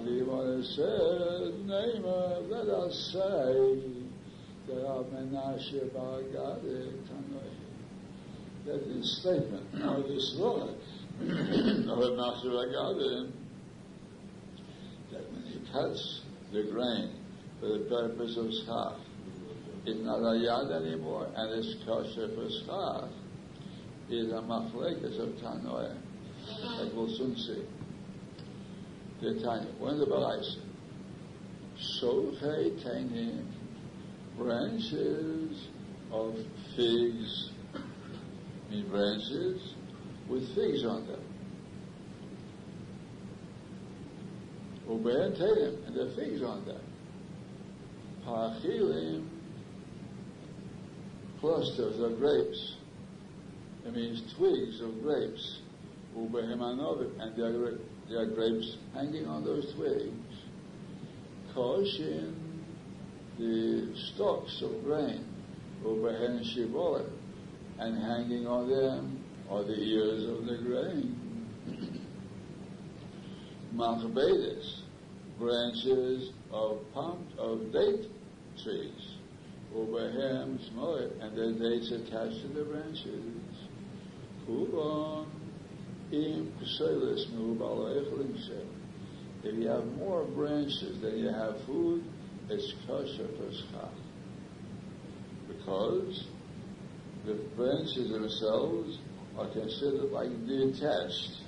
Said, Nema, let us say that Rav Menashe Bar Gadi Tanoi. That is statement, of this law, of Menashe Bar that when he cuts the grain for the purpose of schach, it's not a yad anymore, and it's kosher for schach, is a machlekas of Tanoah, like we'll soon see. Tanya, of the Baraisa, Shofei Tainim, branches of figs, mean branches with figs on them. Ubein Tainim, and the figs on them. Parachilim, clusters of grapes. It means twigs of grapes. Ubehem and there are, there are grapes hanging on those twigs. Koshin, the stalks of grain. Ubehem shibolet, and hanging on them are the ears of the grain. Machbedes, branches of palm, of date trees. Ubehem smolet, and the dates attached to the branches. If you have more branches than you have food, it's kosher for. Because the branches themselves are considered like detached.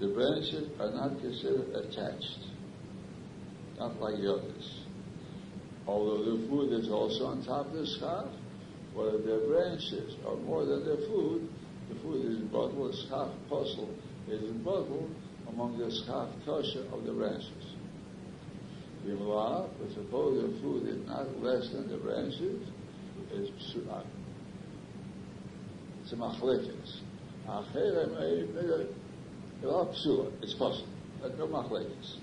The branches are not considered attached, not like the others. Although the food is also on top of the schach, whether their branches are more than their food, the food is bottled, schach puzzle is bottled among the schach kosher of the branches. Vimla, but suppose the food is not less than the branches, is psulah. It's a machlekes. It's possible. But no machlekes.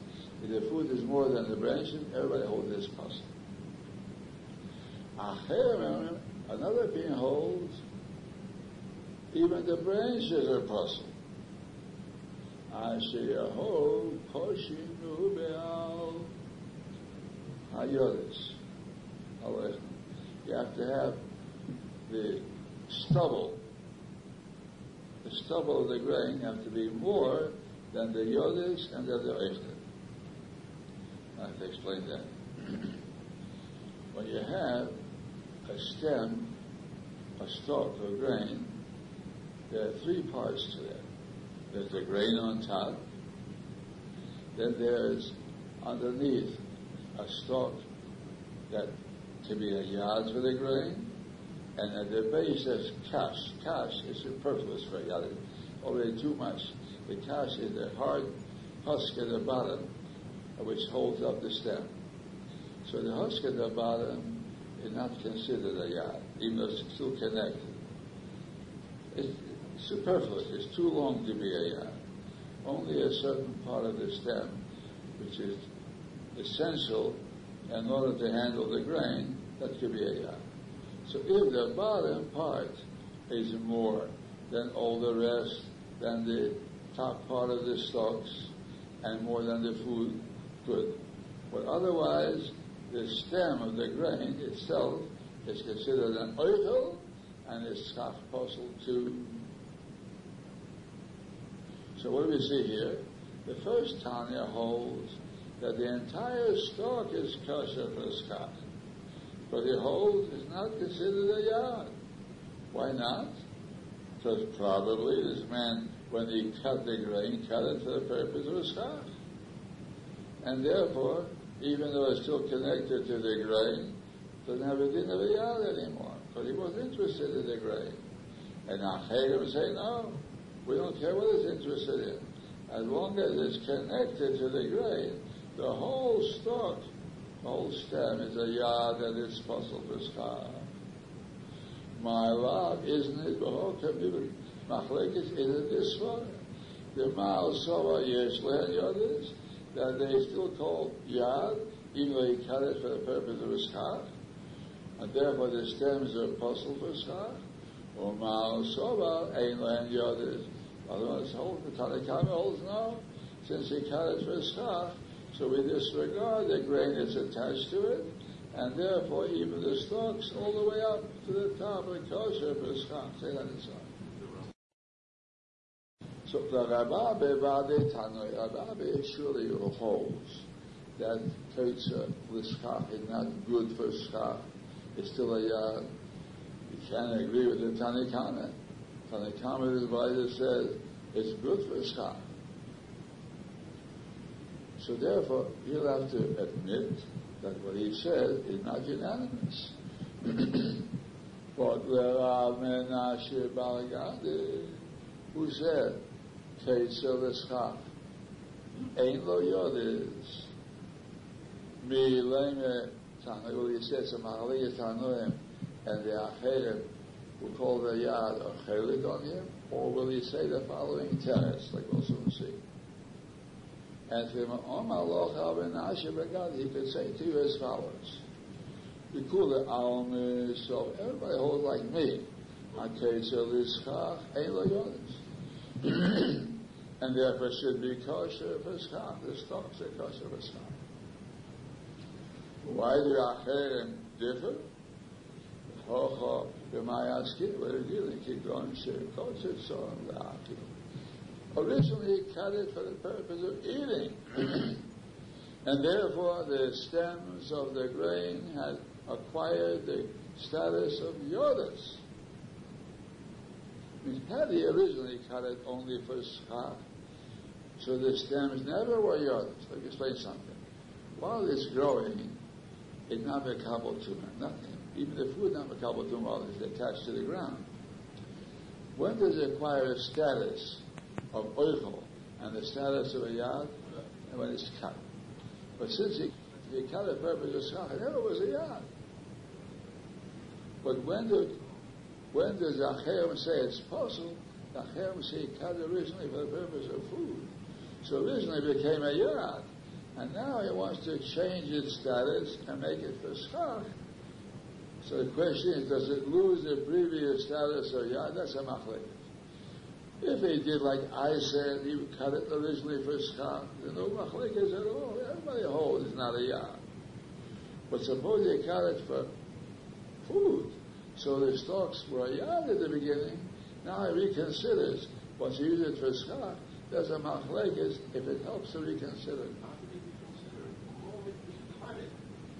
If the food is more than the branches, everybody holds this possible. Another opinion holds even the branches are puzzled. Asheyaho koshinu be'al hayodes. You have to have the stubble. The stubble of the grain have to be more than the yodes and the oichter. I have to explain that. when you have a stem, a stalk of grain, there are three parts to that. There's the grain on top, then there's underneath a stalk that can be a yad for the grain, and at the base there's cash. Cash is superfluous for a yad, already too much. The cash is the hard husk at the bottom, which holds up the stem. So the husk at the bottom is not considered a yad, even though it's still connected. It's superfluous. It's too long to be a yad. Only a certain part of the stem, which is essential in order to handle the grain, that could be a yad. So if the bottom part is more than all the rest, than the top part of the stalks, and more than the food, good. But otherwise, the stem of the grain itself is considered an oichel, and it's half possible to. So what do we see here? The first Tanna holds that the entire stalk is kosher for schach, but the holds is not considered a yad. Why not? Because probably this man, when he cut the grain, cut it for the purpose of a schach. And therefore, even though it's still connected to the grain, doesn't have a din of a yad anymore, because he wasn't interested in the grain. And Acherim say, no, we don't care what it's interested in. As long as it's connected to the grain, the whole stalk, whole stem is a yad and it's possible for schach. My love, isn't it? The whole community. Machlekes, is it this one? The Maal Sova Yesh Len Yodas? that they still call yad, even though he cut it for the purpose of a schach, and therefore the stems are apostle for schach, or ma'al soba, ein len yodis. Otherwise, hold the Tanna Kamma holds no. since he cut it so we disregard the grain that's attached to it, and therefore even the stalks all the way up to the top are kosher for. Say that inside. So the Rabbi Bevade Tanoi, Rabbi surely holds that Tetzah with is not good for schach. It's still a yad. Can't agree with the. Tanna Kamma, the Bible says, it's good for schach. So therefore, he'll have to admit that what he said is not unanimous. but there Rav Menashe Balagadi, who said, Teitzel Eschach, Ein lo yodes, mi leme said some Mahaliyah Tanoim, and the Acherim, who call the Yad or Chelik on him, or will he say the following text, like we'll soon see? And to him, Omar Loch he could say to you as follows. Bikula Almi, so everybody holds like me. And therefore should be kosher for schach. The stocks are kosher for schach. Why do Acherim differ? Hocho, B'mayaski, what are you doing? Keep going, share kosher, so on the Akim. Originally, he cut it for the purpose of eating. and therefore, the stems of the grain had acquired the status of yodas. I mean, had he originally cut it only for schach, so the stems never were yodas. Let me explain something. While it's growing, it's not a couple tumor, nothing. Even the food not tumor while it's attached to the ground. When does it acquire a status of oichel and the status of a yad and when it's cut. But since he, he cut it purpose of it never was a yad. But when do when does Acherim say it's possible? Acherim say he cut originally for the purpose of food. So originally it became a yad. And now he wants to change its status and make it for schach. So the question is, does it lose the previous status of yad? That's a machlek. If he did like I said, he cut it originally for schach, then no machlekes at all. Everybody holds it's not a yad. But suppose he cut it for food, so the stalks were a yad at the beginning. Now he reconsiders. Once he uses it for schach, there's a machlekes if it helps to reconsider it? The moment he cut it,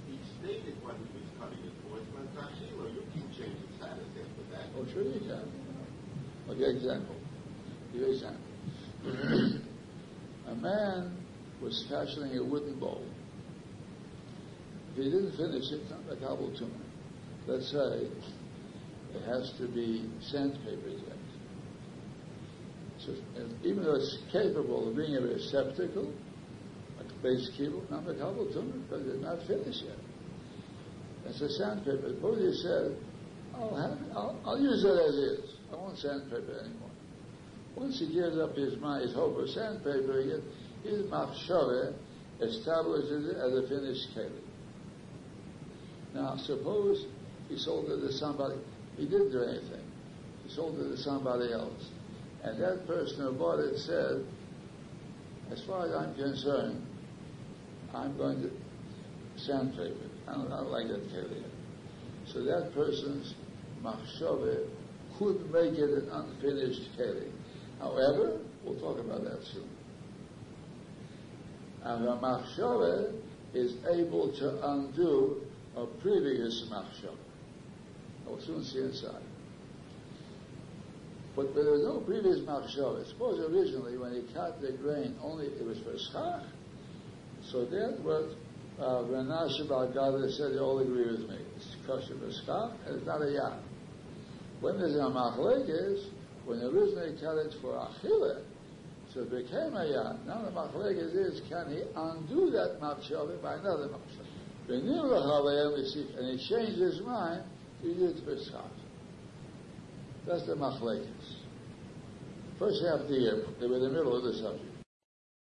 he stated what he was cutting it for. It's not You can change the status after that. Oh, sure you can. Okay, example. Give example. a man was fashioning a wooden bowl. If he didn't finish it, not a gobble tumor. Let's say it has to be sandpaper yet. So even though it's capable of being a receptacle, like a base keyboard, not a gobble tumor, because it's not finished yet. That's a sandpaper. Bodhi said, I'll, have, I'll, I'll use it as is. I won't sandpaper anymore. Once he gives up his mind, his hope of sandpaper, his machshava establishes it as a finished keli. Now, suppose he sold it to somebody. He didn't do anything. He sold it to somebody else. And that person who bought it said, as far as I'm concerned, I'm going to sandpaper it. I don't, I don't like that keli. So that person's machshava could make it an unfinished keli. However, we'll talk about that soon. And the machshava is able to undo a previous machshava. We'll soon see inside. But there was no previous machshava. Suppose originally when he cut the grain, only it was for schach. So that what uh, Renashe Balgada said, they all agree with me. It's kosher for schach, and it's not a yam. When there's a machlekes, when originally it for achila, so it became a yad. Now the machlekes is, can he undo that machshava by another machshava? And he changed his mind, he did schach. That's the machlekes. First half the year, they were in the middle of the subject.